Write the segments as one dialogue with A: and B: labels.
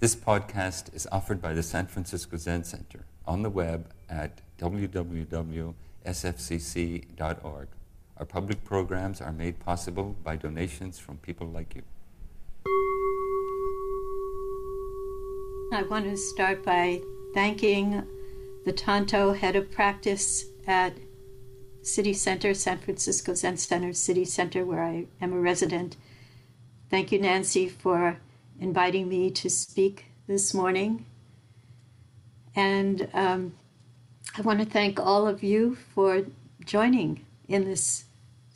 A: This podcast is offered by the San Francisco Zen Center on the web at www.sfzc.org. Our public programs are made possible by donations from people like you.
B: I want to start by thanking the Tanto head of practice at City Center, San Francisco Zen Center City Center, where I am a resident. Thank you, Nancy, for inviting me to speak this morning. And um, I want to thank all of you for joining in this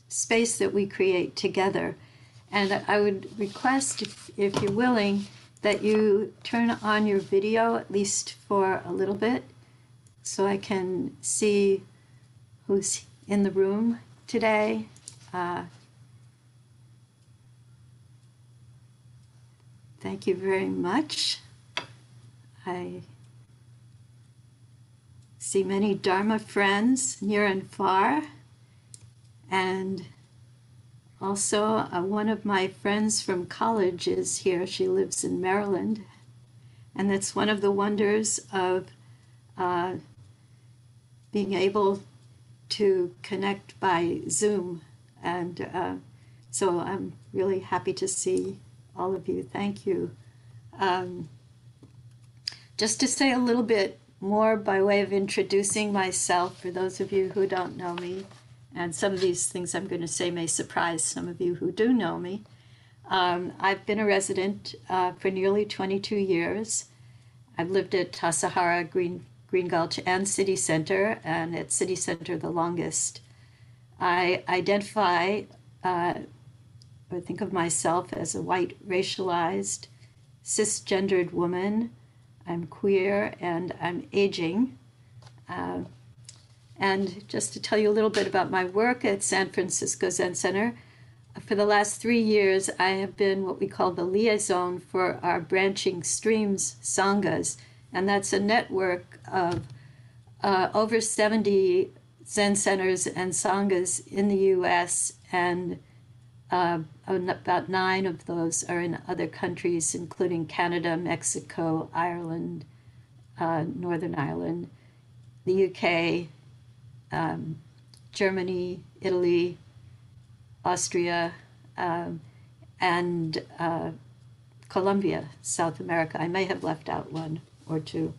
B: space that we create together. And I would request, if, if you're willing, that you turn on your video at least for a little bit so I can see who's in the room today. Uh, thank you very much. I see many Dharma friends near and far, and also uh, one of my friends from college is here. She lives in Maryland, and that's one of the wonders of uh, being able to connect by Zoom. And uh, so I'm really happy to see all of you. Thank you. Um, just to say a little bit more by way of introducing myself for those of you who don't know me, and some of these things I'm going to say may surprise some of you who do know me. Um, I've been a resident uh, for nearly 22 years. I've lived at Tassajara Green Green Gulch and City Center, and at City Center the longest. I identify, uh, or think of myself as a white, racialized, cisgendered woman. I'm queer and I'm aging. Uh, and just to tell you a little bit about my work at San Francisco Zen Center, for the last three years, I have been what we call the liaison for our branching streams sanghas and that's a network of uh, over 70 Zen centers and sanghas in the U.S. and uh, about nine of those are in other countries, including Canada, Mexico, Ireland, uh, Northern Ireland, the UK, um, Germany, Italy, Austria, um, and uh, Colombia, South America. I may have left out one or two.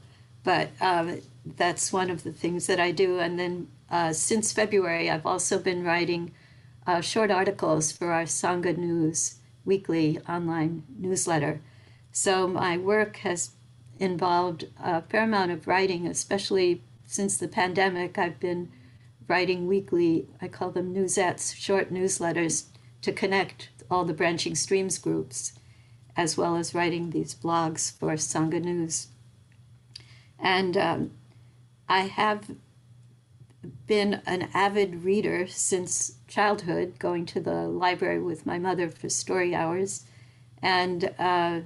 B: But um, that's one of the things that I do. And then uh, since February, I've also been writing uh, short articles for our Sangha News weekly online newsletter. So my work has involved a fair amount of writing, especially since the pandemic. I've been writing weekly, I call them newsettes, short newsletters to connect all the branching streams groups, as well as writing these blogs for Sangha News. And um, I have been an avid reader since childhood, going to the library with my mother for story hours, and uh,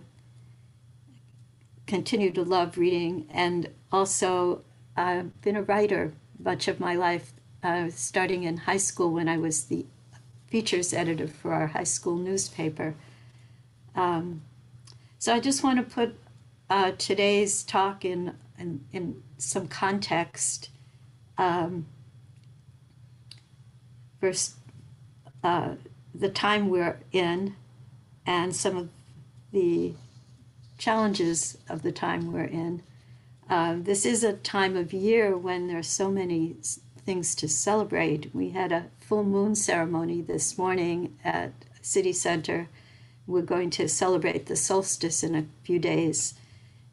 B: continue to love reading. And also, I've been a writer much of my life, uh, starting in high school when I was the features editor for our high school newspaper. Um, so I just want to put uh, today's talk in in, in some context. Um, first, uh, the time we're in and some of the challenges of the time we're in. Uh, this is a time of year when there's so many things to celebrate. We had a full moon ceremony this morning at City Center. We're going to celebrate the solstice in a few days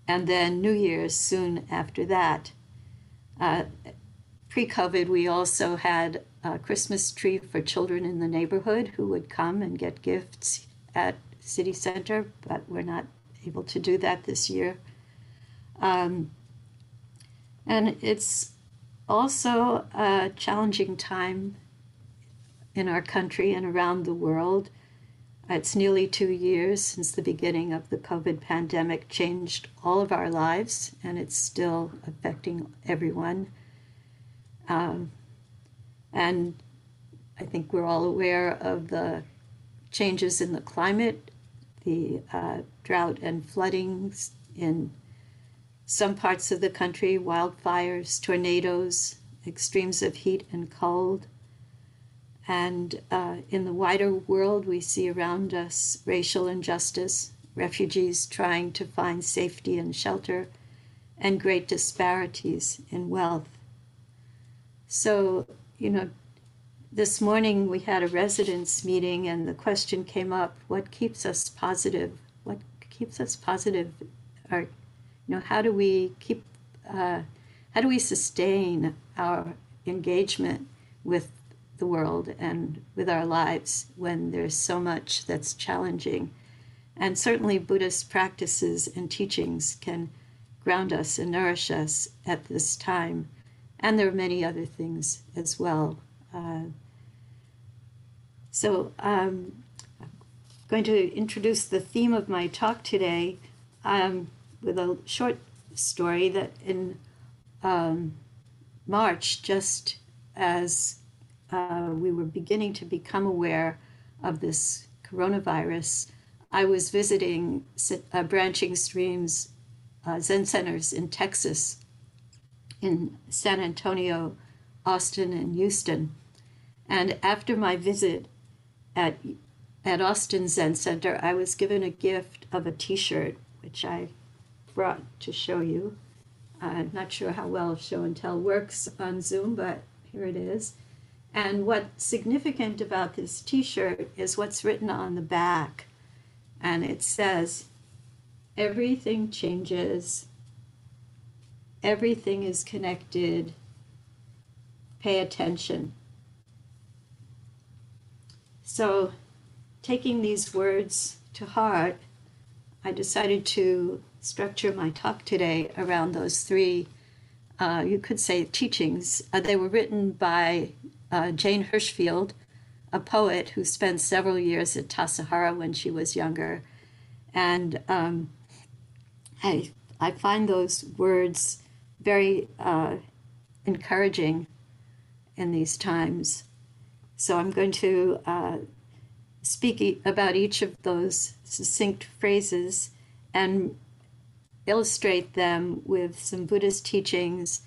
B: and then New Year's soon after that. Uh, Pre COVID, we also had a Christmas tree for children in the neighborhood who would come and get gifts at City Center, but we're not able to do that this year. Um, and it's also a challenging time in our country and around the world. It's nearly two years since the beginning of the COVID pandemic changed all of our lives, and it's still affecting everyone. Um, and I think we're all aware of the changes in the climate, the uh, drought and flooding in some parts of the country wildfires, tornadoes, extremes of heat and cold. And uh, in the wider world, we see around us racial injustice, refugees trying to find safety and shelter, and great disparities in wealth. So, you know, this morning we had a residents meeting, and the question came up what keeps us positive? What keeps us positive? Or, you know, how do we keep, uh, how do we sustain our engagement with the world and with our lives when there's so much that's challenging? And certainly, Buddhist practices and teachings can ground us and nourish us at this time. And there are many other things as well. Uh, so, um, I'm going to introduce the theme of my talk today um, with a short story that in um, March, just as uh, we were beginning to become aware of this coronavirus, I was visiting uh, Branching Streams uh, Zen centers in Texas, in San Antonio, Austin, and Houston. And after my visit at, at Austin Zen Center, I was given a gift of a t shirt, which I brought to show you. I'm not sure how well show and tell works on Zoom, but here it is. And what's significant about this t shirt is what's written on the back. And it says, Everything changes, everything is connected. Pay attention. So, taking these words to heart, I decided to structure my talk today around those three, uh, you could say, teachings. Uh, they were written by uh, Jane Hirshfield, a poet who spent several years at Tassajara when she was younger. And um, I, I find those words very uh, encouraging in these times. So I'm going to uh, speak e- about each of those succinct phrases and illustrate them with some Buddhist teachings,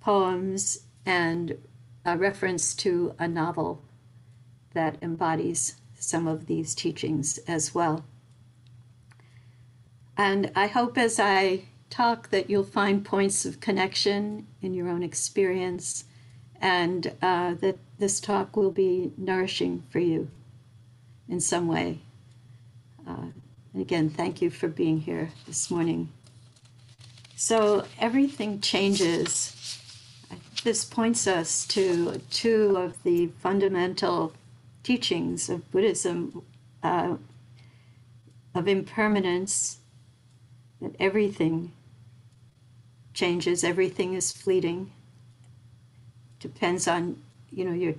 B: poems, and a reference to a novel that embodies some of these teachings as well. And I hope as I talk that you'll find points of connection in your own experience and uh, that this talk will be nourishing for you in some way. Uh, again, thank you for being here this morning. So, everything changes. This points us to two of the fundamental teachings of Buddhism uh, of impermanence, that everything changes, everything is fleeting. Depends on, you know, your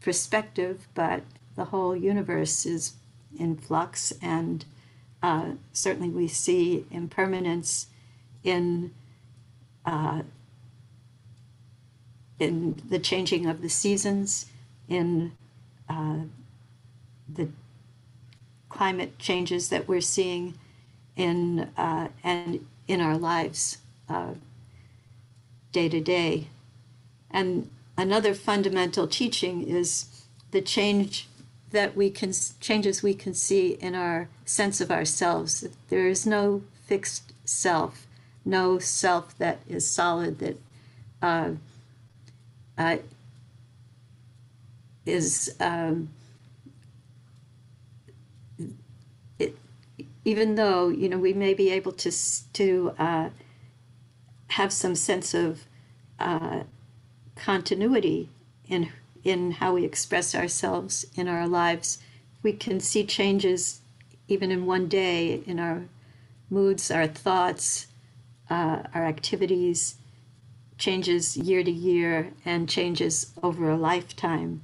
B: perspective, but the whole universe is in flux, and uh, certainly we see impermanence in uh, in the changing of the seasons, in uh, the climate changes that we're seeing, in uh, and in our lives day to day. And another fundamental teaching is the change that we can changes we can see in our sense of ourselves. There is no fixed self, no self that is solid that uh, uh, is um, even though you know we may be able to to uh, have some sense of uh, continuity in in how we express ourselves in our lives. We can see changes even in one day in our moods, our thoughts, uh, our activities, changes year to year, and changes over a lifetime.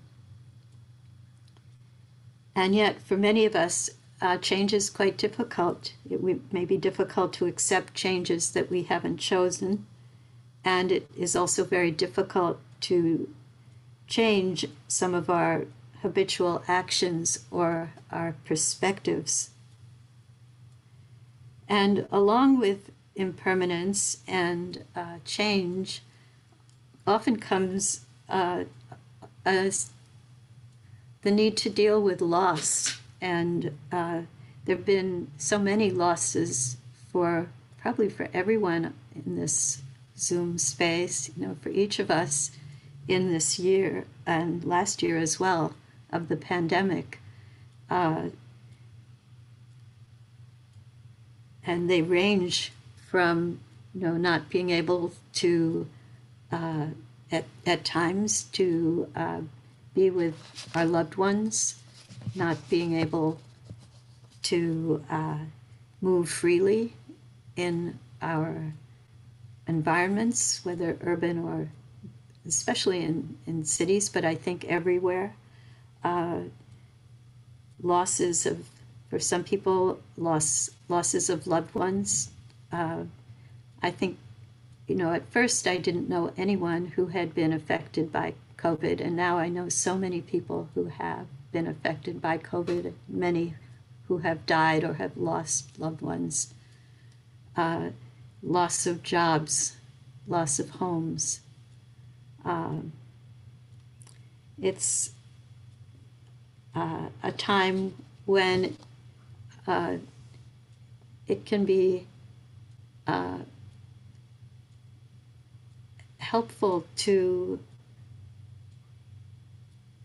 B: And yet, for many of us, uh, change is quite difficult. It may be difficult to accept changes that we haven't chosen, and it is also very difficult to change some of our habitual actions or our perspectives. And along with impermanence and uh, change, often comes uh, the need to deal with loss. And uh, there have been so many losses for probably for everyone in this Zoom space, you know, for each of us in this year and last year as well of the pandemic. Uh, and they range from, you know, not being able to, uh, at, at times, to uh, be with our loved ones, not being able to uh, move freely in our environments, whether urban or especially in, in cities, but I think everywhere. Uh, losses of, for some people, loss losses of loved ones. Uh, I think, you know, at first I didn't know anyone who had been affected by COVID, and now I know so many people who have been affected by COVID, many who have died or have lost loved ones. Uh, loss of jobs, loss of homes. Um, it's uh, a time when uh, it can be uh, helpful to,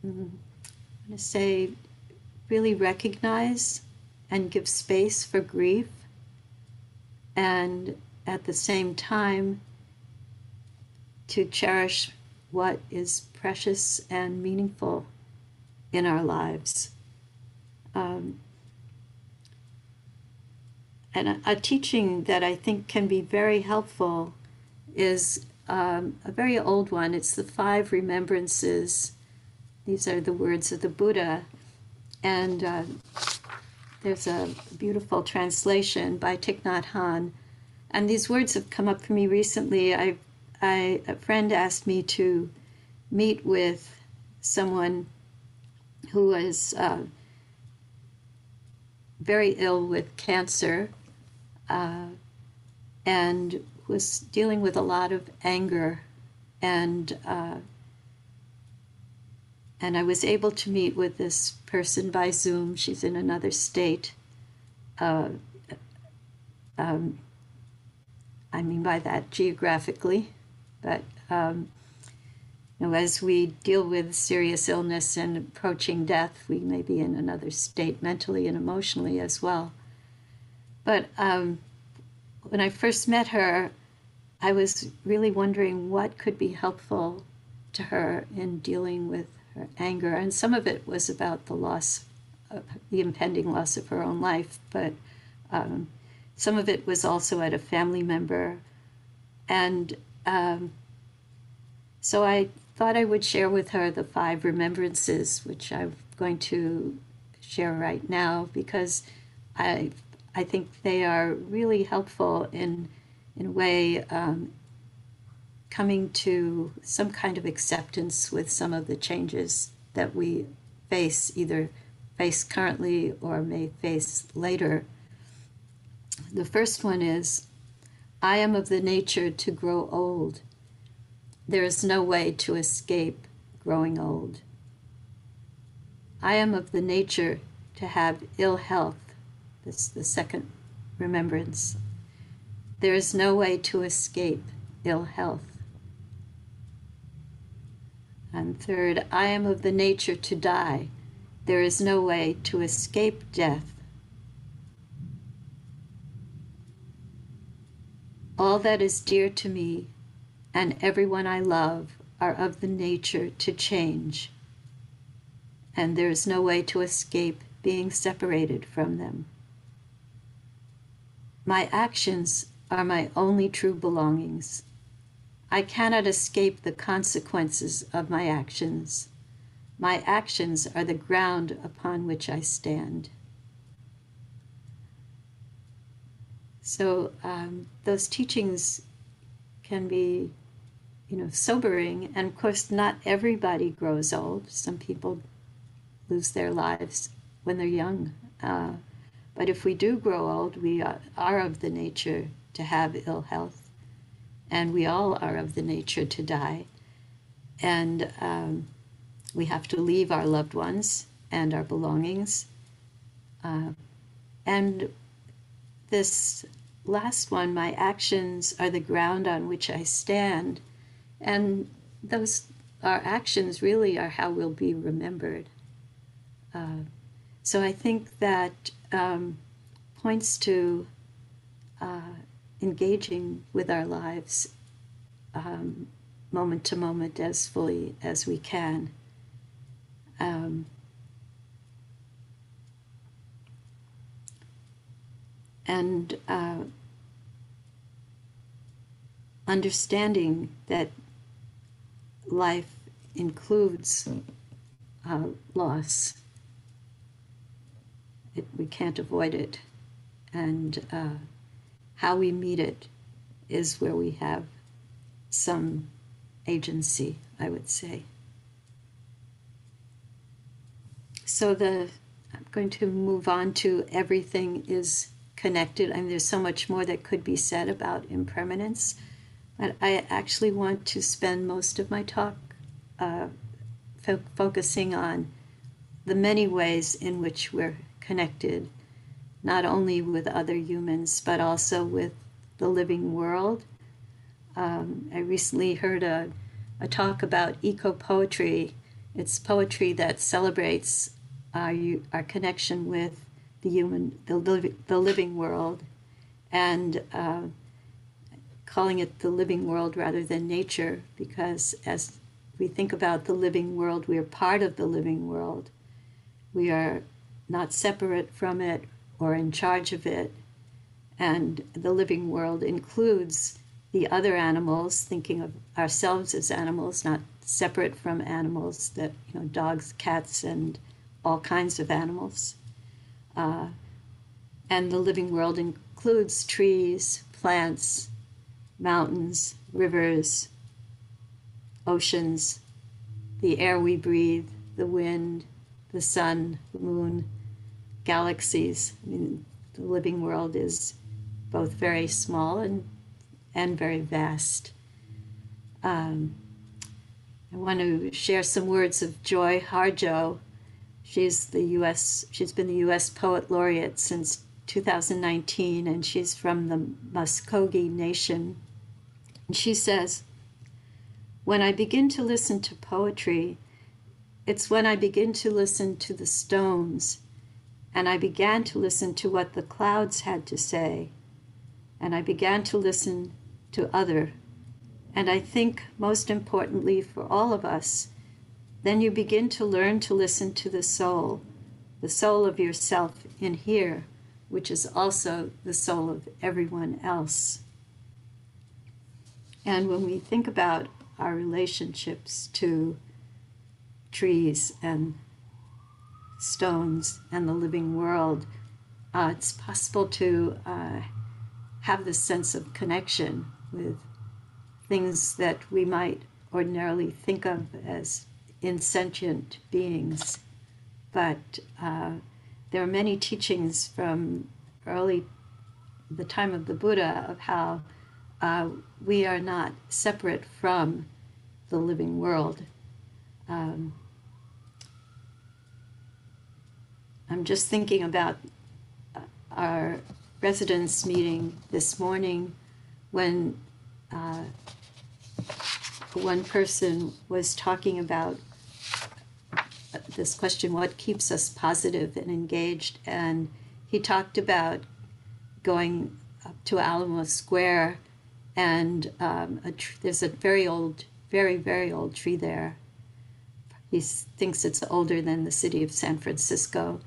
B: mm, to say, really recognize and give space for grief and at the same time to cherish what is precious and meaningful in our lives. Um, and a, a, teaching that I think can be very helpful is um, a very old one. It's the five remembrances. These are the words of the Buddha. And uh, there's a beautiful translation by Thich Nhat Hanh. And these words have come up for me recently. I, I, a friend asked me to meet with someone who was uh, very ill with cancer uh, and was dealing with a lot of anger and uh, and I was able to meet with this person by Zoom. She's in another state. Uh, um, I mean by that geographically, but um, you know, as we deal with serious illness and approaching death, we may be in another state mentally and emotionally as well. But um, when I first met her, I was really wondering what could be helpful to her in dealing with anger. And some of it was about the loss, of, the impending loss of her own life, but um, some of it was also at a family member. And um, so I thought I would share with her the five remembrances, which I'm going to share right now because I I think they are really helpful in in a way um, coming to some kind of acceptance with some of the changes that we face, either face currently or may face later. The first one is I am of the nature to grow old. There is no way to escape growing old. I am of the nature to have ill health. This is the second remembrance. There is no way to escape ill health. And third, I am of the nature to die. There is no way to escape death. All that is dear to me and everyone I love are of the nature to change, and there is no way to escape being separated from them. My actions are my only true belongings. I cannot escape the consequences of my actions. My actions are the ground upon which I stand. So, um, those teachings can be you know, sobering. And of course, not everybody grows old. Some people lose their lives when they're young. Uh, But if we do grow old, we are, are of the nature to have ill health, and we all are of the nature to die. And um, we have to leave our loved ones and our belongings. Uh, and this last one, my actions are the ground on which I stand. And those, our actions really are how we'll be remembered. Uh, so I think that um, points to uh, engaging with our lives um, moment to moment as fully as we can. Um, and uh, understanding that life includes uh, loss. It, we can't avoid it. And uh, how we meet it is where we have some agency, I would say. So the I'm going to move on to everything is connected. I mean, there's so much more that could be said about impermanence, but I actually want to spend most of my talk uh, fo- focusing on the many ways in which we're connected, not only with other humans, but also with the living world. Um, I recently heard a, a talk about eco poetry. It's poetry that celebrates our, our connection with the human, the, the living world, and uh, calling it the living world rather than nature, because as we think about the living world, we are part of the living world. We are not separate from it or in charge of it. And the living world includes the other animals, thinking of ourselves as animals, not separate from animals that, you know, dogs, cats, and all kinds of animals. Uh, and the living world includes trees, plants, mountains, rivers, oceans, the air we breathe, the wind, the sun, the moon, galaxies. I mean, the living world is both very small and, and very vast. Um, I want to share some words of Joy Harjo. She's the U.S. She's been the U.S. Poet Laureate since 2019, and she's from the Muskogee Nation. And she says, "When I begin to listen to poetry, it's when I begin to listen to the stones, and I began to listen to what the clouds had to say, and I began to listen to other. And I think most importantly for all of us." then you begin to learn to listen to the soul, the soul of yourself in here, which is also the soul of everyone else. And when we think about our relationships to trees and stones and the living world, uh, it's possible to uh, have this sense of connection with things that we might ordinarily think of as insentient beings. But uh, there are many teachings from early the time of the Buddha of how uh, we are not separate from the living world. Um, I'm just thinking about uh, our residents meeting this morning when uh, one person was talking about this question what keeps us positive and engaged? And he talked about going up to alamo square and um, a tr- there's a very old very very old tree there. He thinks it's older than the city of san francisco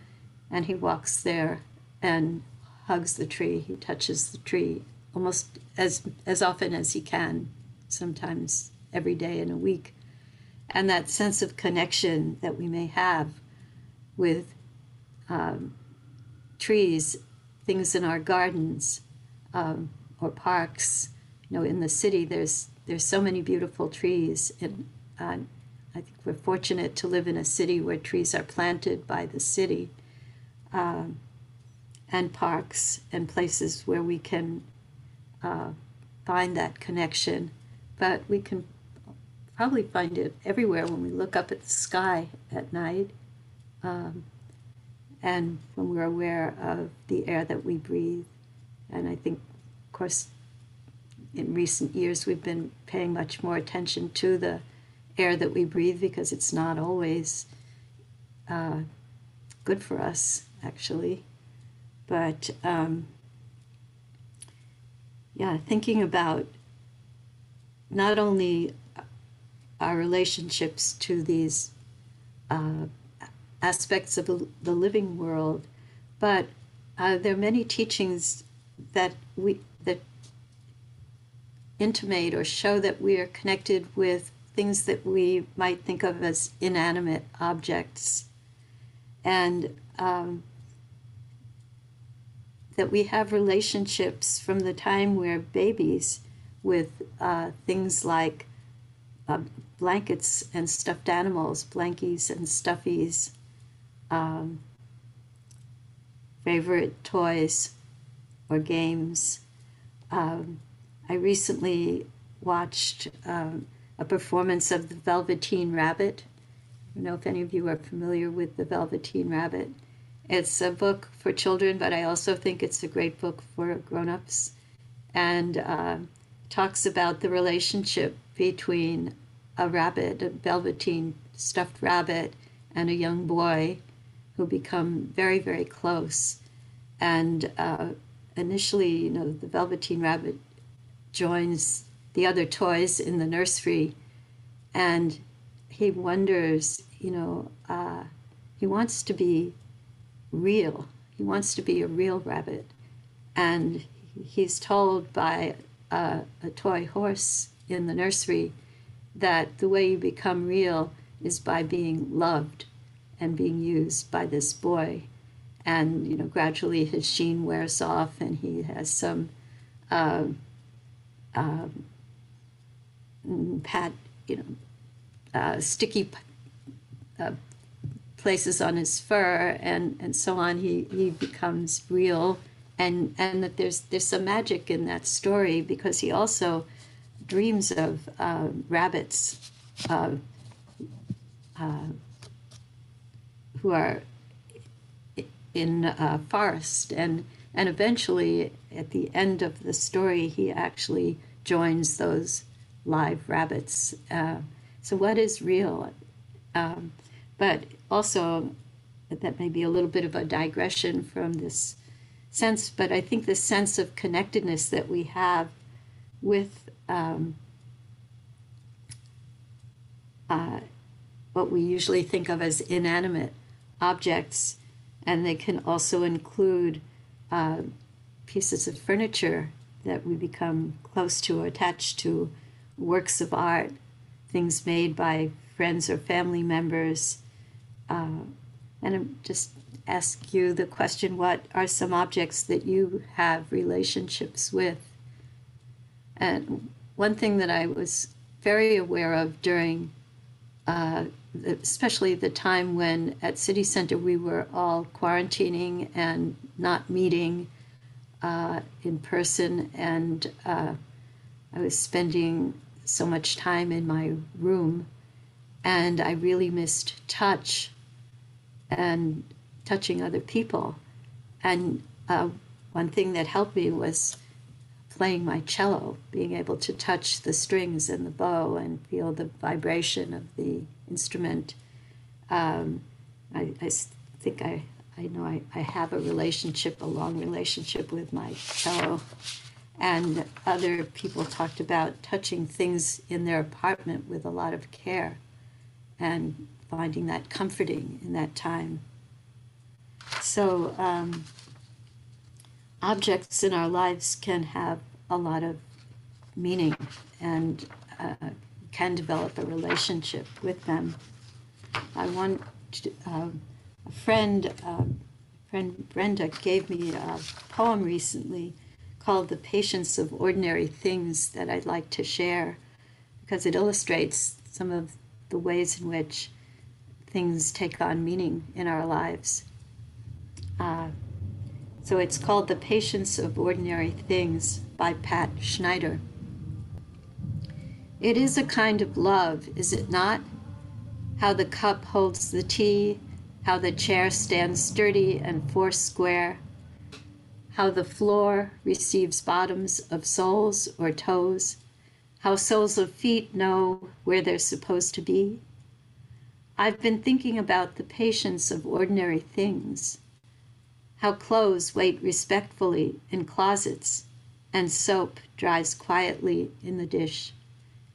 B: and he walks there and hugs the tree. He touches the tree almost as as often as he can sometimes every day in a week. And that sense of connection that we may have with um, trees, things in our gardens um, or parks. You know, in the city, there's there's so many beautiful trees, and uh, I think we're fortunate to live in a city where trees are planted by the city, um, and parks and places where we can uh, find that connection. But we can probably find it everywhere when we look up at the sky at night um, and when we're aware of the air that we breathe. And I think, of course, in recent years, we've been paying much more attention to the air that we breathe because it's not always uh, good for us, actually. But um, yeah, thinking about not only our relationships to these uh, aspects of the living world, but uh, there are many teachings that we that intimate or show that we are connected with things that we might think of as inanimate objects, and um, that we have relationships from the time we're babies with uh, things like uh, blankets and stuffed animals, blankies and stuffies, um, favorite toys or games. Um, I recently watched um, a performance of The Velveteen Rabbit. I don't know if any of you are familiar with The Velveteen Rabbit. It's a book for children, but I also think it's a great book for grown-ups, and uh, talks about the relationship between a rabbit, a velveteen stuffed rabbit, and a young boy, who become very, very close. And uh, initially, you know, the velveteen rabbit joins the other toys in the nursery, and he wonders, you know, uh, he wants to be real. He wants to be a real rabbit. And he's told by a, a toy horse in the nursery that the way you become real is by being loved and being used by this boy. And, you know, gradually his sheen wears off and he has some uh, pat, you know, uh, sticky uh, places on his fur and, and so on, he, he becomes real. And, and that there's, there's some magic in that story because he also dreams of uh, rabbits uh, uh, who are in a forest. And, and eventually, at the end of the story, he actually joins those live rabbits. Uh, so, what is real? Um, but also, that may be a little bit of a digression from this sense, but I think the sense of connectedness that we have with um, uh, what we usually think of as inanimate objects, and they can also include uh, pieces of furniture that we become close to or attached to, works of art, things made by friends or family members, uh, and just ask you the question what are some objects that you have relationships with? And one thing that I was very aware of during, uh, especially the time when at City Center we were all quarantining and not meeting uh, in person, and uh, I was spending so much time in my room, and I really missed touch and touching other people. And uh, one thing that helped me was playing my cello, being able to touch the strings and the bow and feel the vibration of the instrument. Um, I, I, think I, I know I, I have a relationship, a long relationship with my cello. And other people talked about touching things in their apartment with a lot of care and finding that comforting in that time. So, um, objects in our lives can have a lot of meaning and uh, can develop a relationship with them. I want uh, a friend, uh, friend Brenda gave me a poem recently called "The Patience of Ordinary Things" that I'd like to share because it illustrates some of the ways in which things take on meaning in our lives. Uh, So it's called The Patience of Ordinary Things by Pat Schneider. It is a kind of love, is it not? How the cup holds the tea, how the chair stands sturdy and four square, how the floor receives bottoms of soles or toes, how soles of feet know where they're supposed to be. I've been thinking about the patience of ordinary things, how clothes wait respectfully in closets, and soap dries quietly in the dish,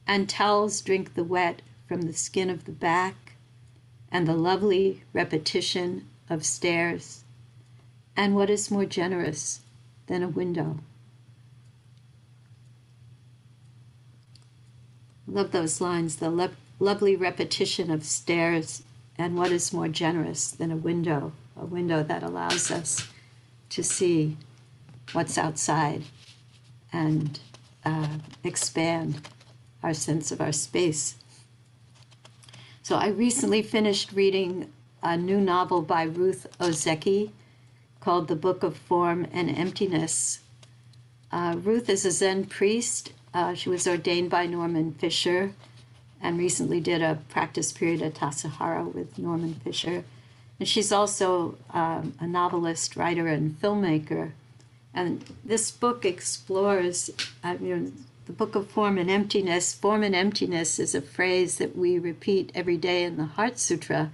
B: and towels drink the wet from the skin of the back, and the lovely repetition of stairs. And what is more generous than a window? Love those lines the lo- lovely repetition of stairs, and what is more generous than a window? A window that allows us to see what's outside and uh, expand our sense of our space. So, I recently finished reading a new novel by Ruth Ozeki called The Book of Form and Emptiness. Uh, Ruth is a Zen priest. Uh, she was ordained by Norman Fischer and recently did a practice period at Tassajara with Norman Fischer. And she's also um, a novelist, writer, and filmmaker. And this book explores, uh, you know, the book of form and emptiness. Form and emptiness is a phrase that we repeat every day in the Heart Sutra.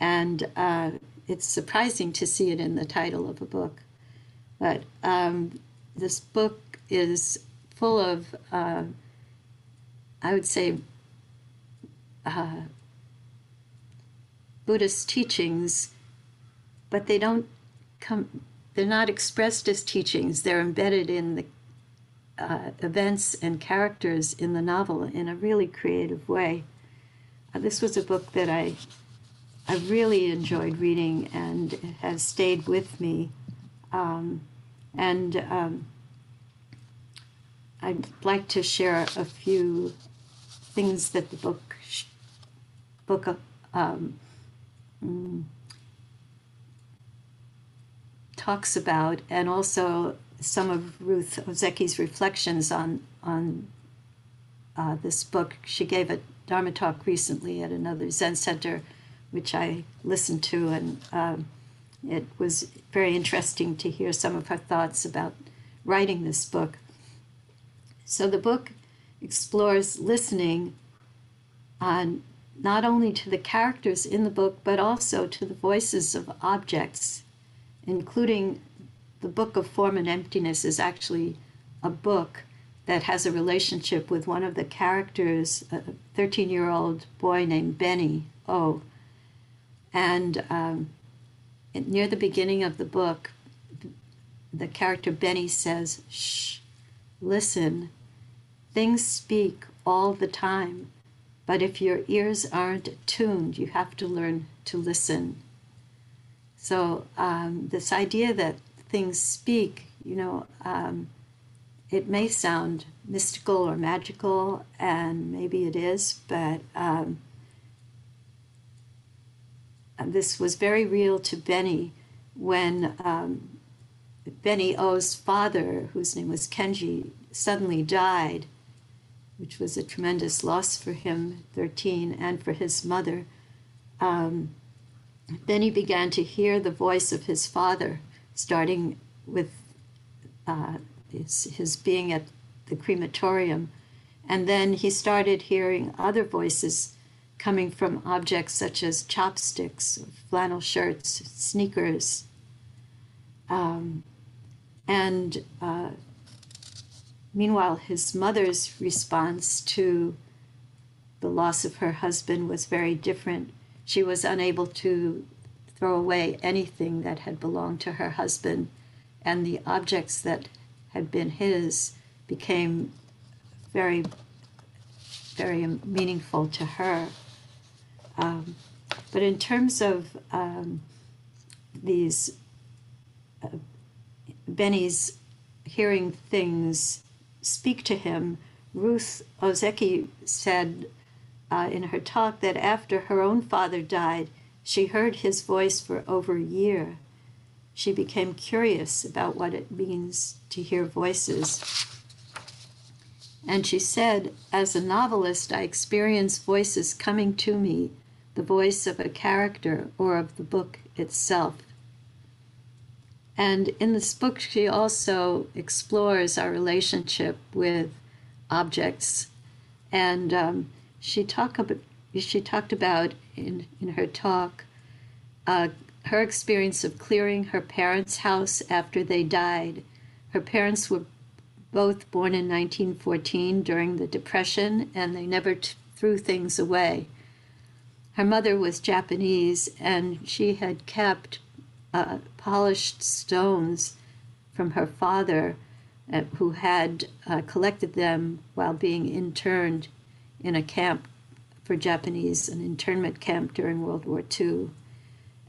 B: And uh, it's surprising to see it in the title of a book. But um, this book is full of, uh, I would say, uh, Buddhist teachings, but they don't come, they're not expressed as teachings. They're embedded in the uh, events and characters in the novel in a really creative way. Uh, this was a book that I, I really enjoyed reading and has stayed with me. Um, and um, I'd like to share a few things that the book book um, talks about, and also some of Ruth Ozeki's reflections on on uh, this book. She gave a Dharma talk recently at another Zen center, which I listened to, and um, it was very interesting to hear some of her thoughts about writing this book. So the book explores listening on not only to the characters in the book, but also to the voices of objects, including the Book of Form and Emptiness is actually a book that has a relationship with one of the characters, a 13 year old boy named Benny O. And um, near the beginning of the book, the character Benny says, Shh, listen. Things speak all the time. But if your ears aren't tuned, you have to learn to listen. So, um, this idea that things speak, you know, um, it may sound mystical or magical, and maybe it is, but um, this was very real to Benny when um, Benny Oh's father, whose name was Kenji, suddenly died which was a tremendous loss for him, 13, and for his mother. Um, then he began to hear the voice of his father, starting with uh, his, his being at the crematorium. And then he started hearing other voices coming from objects such as chopsticks, flannel shirts, sneakers. Um, and uh, Meanwhile, his mother's response to the loss of her husband was very different. She was unable to throw away anything that had belonged to her husband, and the objects that had been his became very, very meaningful to her. Um, but in terms of um, these, uh, Benny's hearing things speak to him, Ruth Ozeki said uh, in her talk that after her own father died, she heard his voice for over a year. she became curious about what it means to hear voices. And she said, As a novelist, I experience voices coming to me, the voice of a character or of the book itself. And in this book, she also explores our relationship with objects. And um, she, talk about, she talked about in, in her talk uh, her experience of clearing her parents' house after they died. Her parents were both born in 1914 during the Depression, and they never t- threw things away. Her mother was Japanese, and she had kept uh, polished stones from her father, uh, who had uh, collected them while being interned in a camp for Japanese, an internment camp during World War II.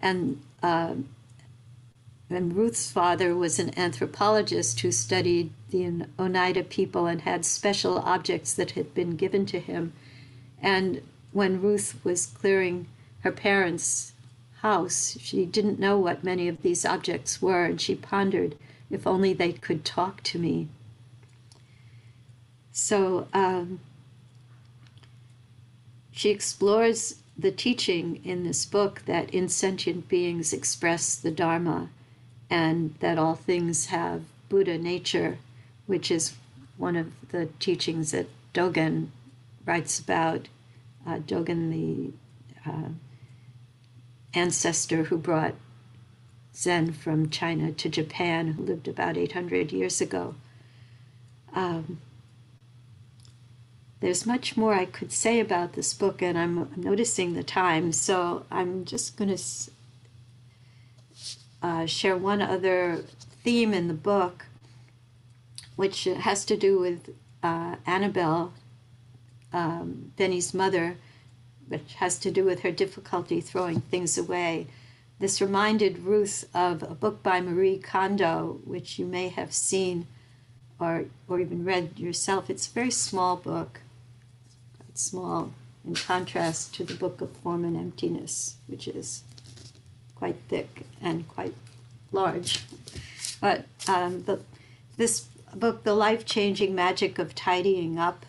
B: And uh, and Ruth's father was an anthropologist who studied the Oneida people and had special objects that had been given to him. And when Ruth was clearing her parents' house, she didn't know what many of these objects were, and she pondered if only they could talk to me. So um, she explores the teaching in this book that insentient beings express the Dharma and that all things have Buddha nature, which is one of the teachings that Dogen writes about. Uh, Dogen, the uh, ancestor who brought Zen from China to Japan, who lived about 800 years ago. Um, there's much more I could say about this book, and I'm, noticing the time, so I'm just going to uh, share one other theme in the book, which has to do with uh, Annabelle, um, Benny's mother, which has to do with her difficulty throwing things away. This reminded Ruth of a book by Marie Kondo, which you may have seen or, or even read yourself. It's a very small book, quite small in contrast to the Book of Form and Emptiness, which is quite thick and quite large. But um, the, this book, The Life Changing Magic of Tidying Up,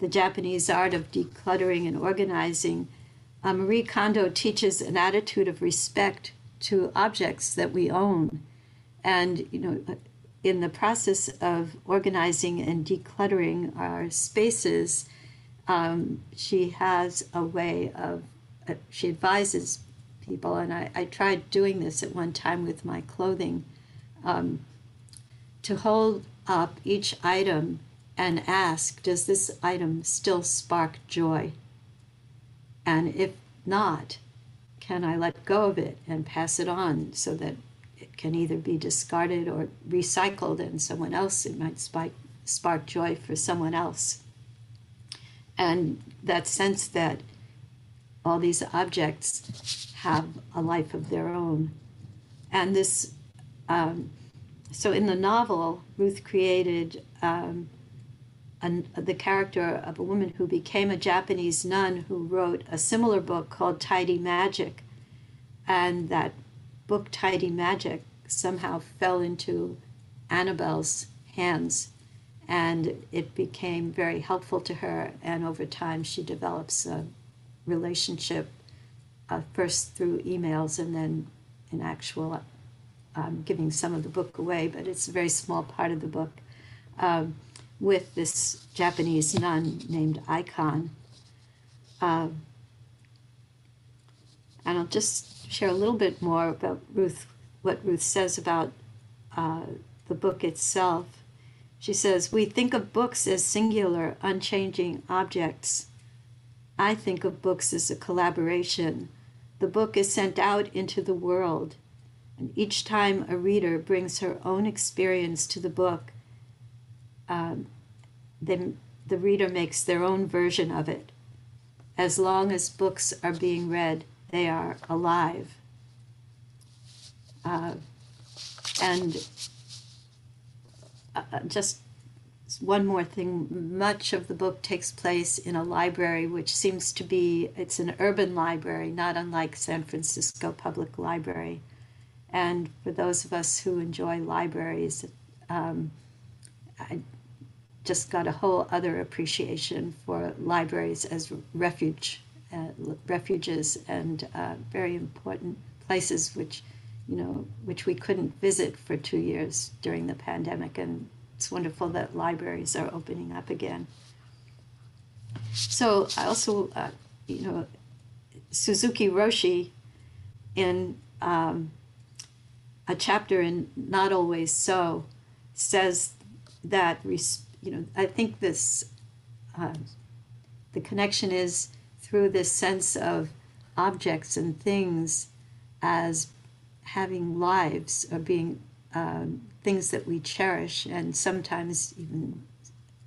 B: the Japanese art of decluttering and organizing, uh, Marie Kondo teaches an attitude of respect to objects that we own. And, you know, in the process of organizing and decluttering our spaces, um, she has a way of, uh, she advises people, and I, I tried doing this at one time with my clothing, um, to hold up each item and ask, does this item still spark joy? And if not, can I let go of it and pass it on so that it can either be discarded or recycled and someone else, it might spark, spark joy for someone else. And that sense that all these objects have a life of their own. And this, um, so in the novel, Ruth created um, an, the character of a woman who became a Japanese nun who wrote a similar book called Tidy Magic. And that book, Tidy Magic, somehow fell into Annabelle's hands and it became very helpful to her. And over time, she develops a relationship, uh, first through emails and then in actual um, giving some of the book away, but it's a very small part of the book, um, with this Japanese nun named Aikon. Um, and I'll just share a little bit more about Ruth, what Ruth says about uh, the book itself. She says, We think of books as singular, unchanging objects. I think of books as a collaboration. The book is sent out into the world, and each time a reader brings her own experience to the book, um, then the reader makes their own version of it. As long as books are being read, they are alive. Uh, and uh, uh just one more thing much of the book takes place in a library which seems to be it's an urban library not unlike san francisco public library And for those of us who enjoy libraries, um, I just got a whole other appreciation for libraries as refuge, uh, refuges, and uh, very important places which, you know, which we couldn't visit for two years during the pandemic. And it's wonderful that libraries are opening up again. So I also, uh, you know, Suzuki Roshi in um, a chapter in Not Always So says that, you know, I think this, uh, the connection is through this sense of objects and things as having lives or being um, things that we cherish and sometimes even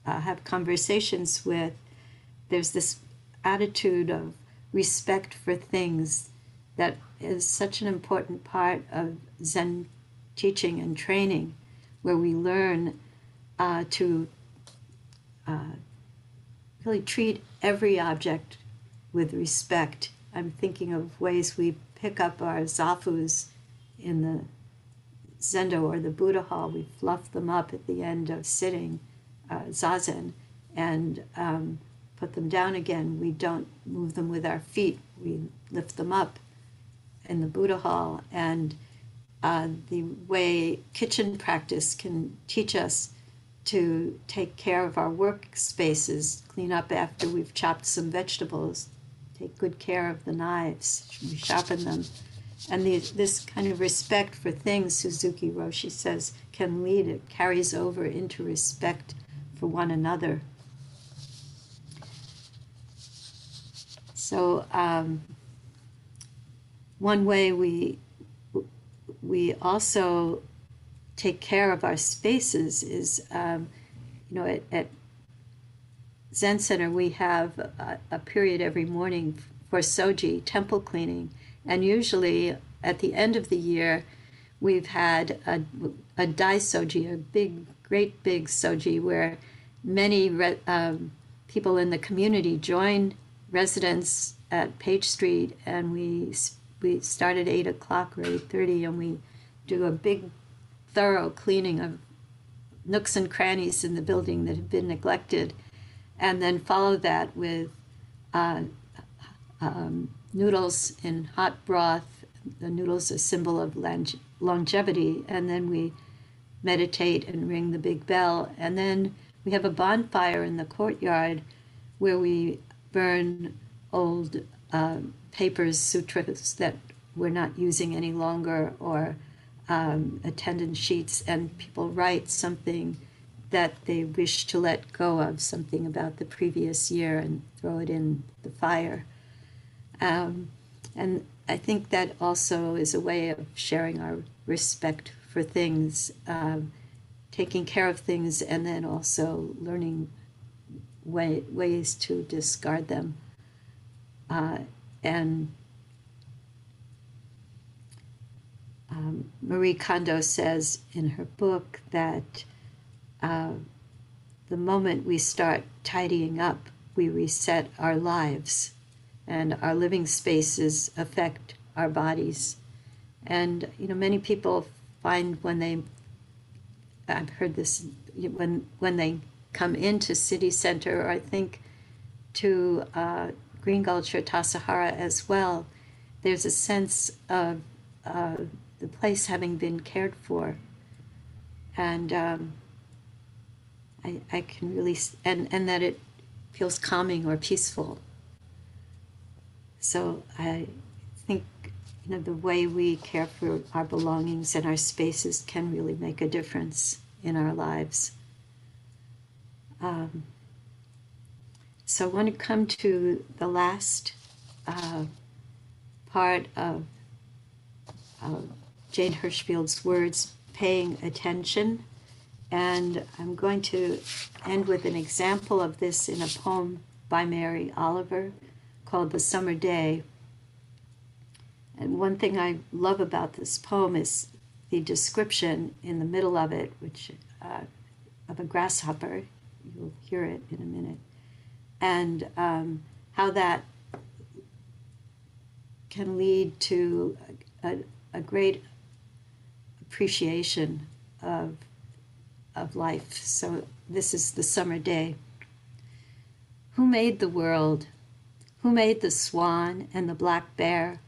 B: uh, have conversations with. There's this attitude of respect for things that is such an important part of Zen teaching and training, where we learn uh, to uh, really treat every object with respect. I'm thinking of ways we pick up our zafus in the zendo or the Buddha hall. We fluff them up at the end of sitting uh, zazen and um, put them down again. We don't move them with our feet. We lift them up in the Buddha hall. And uh, the way kitchen practice can teach us to take care of our workspaces, clean up after we've chopped some vegetables, take good care of the knives, we sharpen them. And the, this kind of respect for things, Suzuki Roshi says, can lead, it carries over into respect for one another. So, um, one way we we also take care of our spaces is, um, you know, at, at, Zen Center we have a, a, period every morning for soji temple cleaning, and usually at the end of the year we've had a, a dai soji, a big, great big soji where many re, um, people in the community join residents at Page Street, and we we start at eight o'clock or eight thirty, and we do a big, thorough cleaning of nooks and crannies in the building that have been neglected, and then follow that with uh, um, noodles in hot broth. The noodles a symbol of longevity, and then we meditate and ring the big bell, and then we have a bonfire in the courtyard where we burn old uh, papers, sutras that we're not using any longer, or um, attendance sheets, and people write something that they wish to let go of, something about the previous year, and throw it in the fire. Um, and I think that also is a way of sharing our respect for things, um, taking care of things, and then also learning way, ways to discard them. Uh, and um, Marie Kondo says in her book that uh, the moment we start tidying up, we reset our lives, and our living spaces affect our bodies. And you know, many people find when they, I've heard this when when they come into city center, or I think to uh, Green Gulch or Tassajara as well, there's a sense of uh, the place having been cared for. And um, I, I can really, and, and that it feels calming or peaceful. So I think, you know, the way we care for our belongings and our spaces can really make a difference in our lives. Um, so I want to come to the last uh, part of uh, Jane Hirshfield's words, paying attention. And I'm going to end with an example of this in a poem by Mary Oliver called The Summer Day. And one thing I love about this poem is the description in the middle of it, which uh, of a grasshopper. You'll hear it in a minute and um, how that can lead to a, a great appreciation of, of life. So this is the summer day. Who made the world? Who made the swan and the black bear?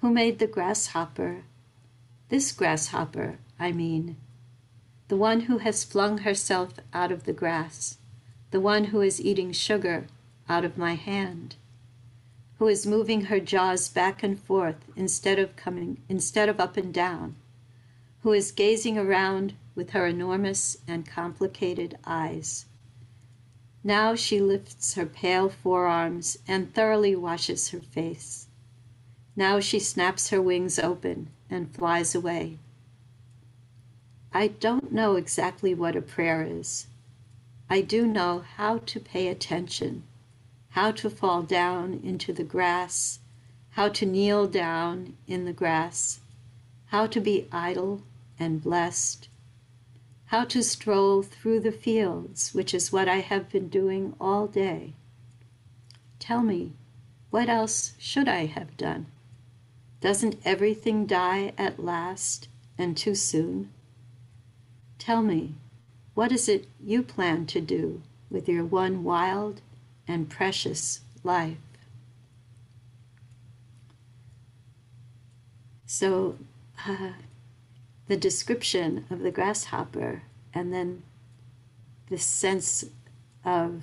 B: Who made the grasshopper? This grasshopper, I mean. The one who has flung herself out of the grass. The one who is eating sugar out of my hand. Who is moving her jaws back and forth instead of coming instead of up and down. Who is gazing around with her enormous and complicated eyes. Now she lifts her pale forearms and thoroughly washes her face. Now she snaps her wings open and flies away. I don't know exactly what a prayer is. I do know how to pay attention, how to fall down into the grass, how to kneel down in the grass, how to be idle and blessed, how to stroll through the fields, which is what I have been doing all day. Tell me, what else should I have done? Doesn't everything die at last and too soon? Tell me, what is it you plan to do with your one wild and precious life? So, uh, the description of the grasshopper and then this sense of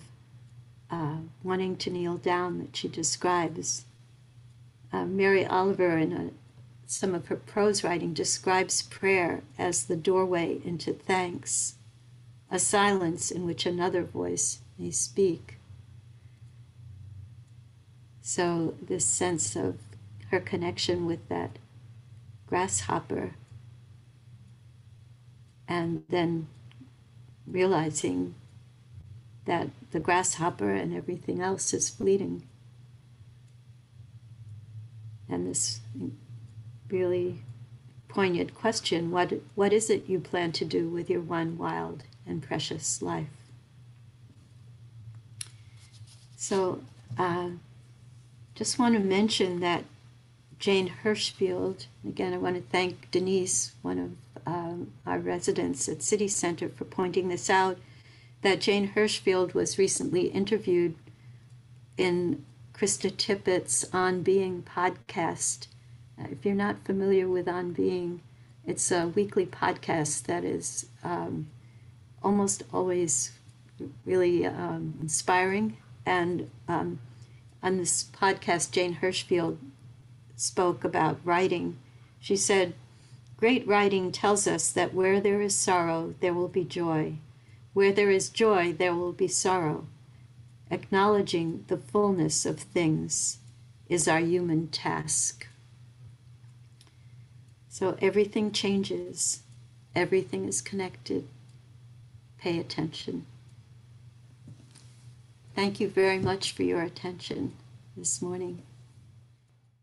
B: uh, wanting to kneel down that she describes uh, Mary Oliver, in a, some of her prose writing, describes prayer as the doorway into thanks, a silence in which another voice may speak. So, this sense of her connection with that grasshopper, and then realizing that the grasshopper and everything else is fleeting and this really poignant question what, what is it you plan to do with your one wild and precious life? So, uh, just want to mention that Jane Hirshfield, again, I want to thank Denise, one of our residents at City Center, for pointing this out. That Jane Hirshfield was recently interviewed in Krista Tippett's On Being podcast. Uh, if you're not familiar with On Being, it's a weekly podcast that is um, almost always really um, inspiring. And um, on this podcast, Jane Hirshfield spoke about writing. She said, Great writing tells us that where there is sorrow, there will be joy. Where there is joy, there will be sorrow. Acknowledging the fullness of things is our human task. So everything changes, everything is connected. Pay attention. Thank you very much for your attention this morning.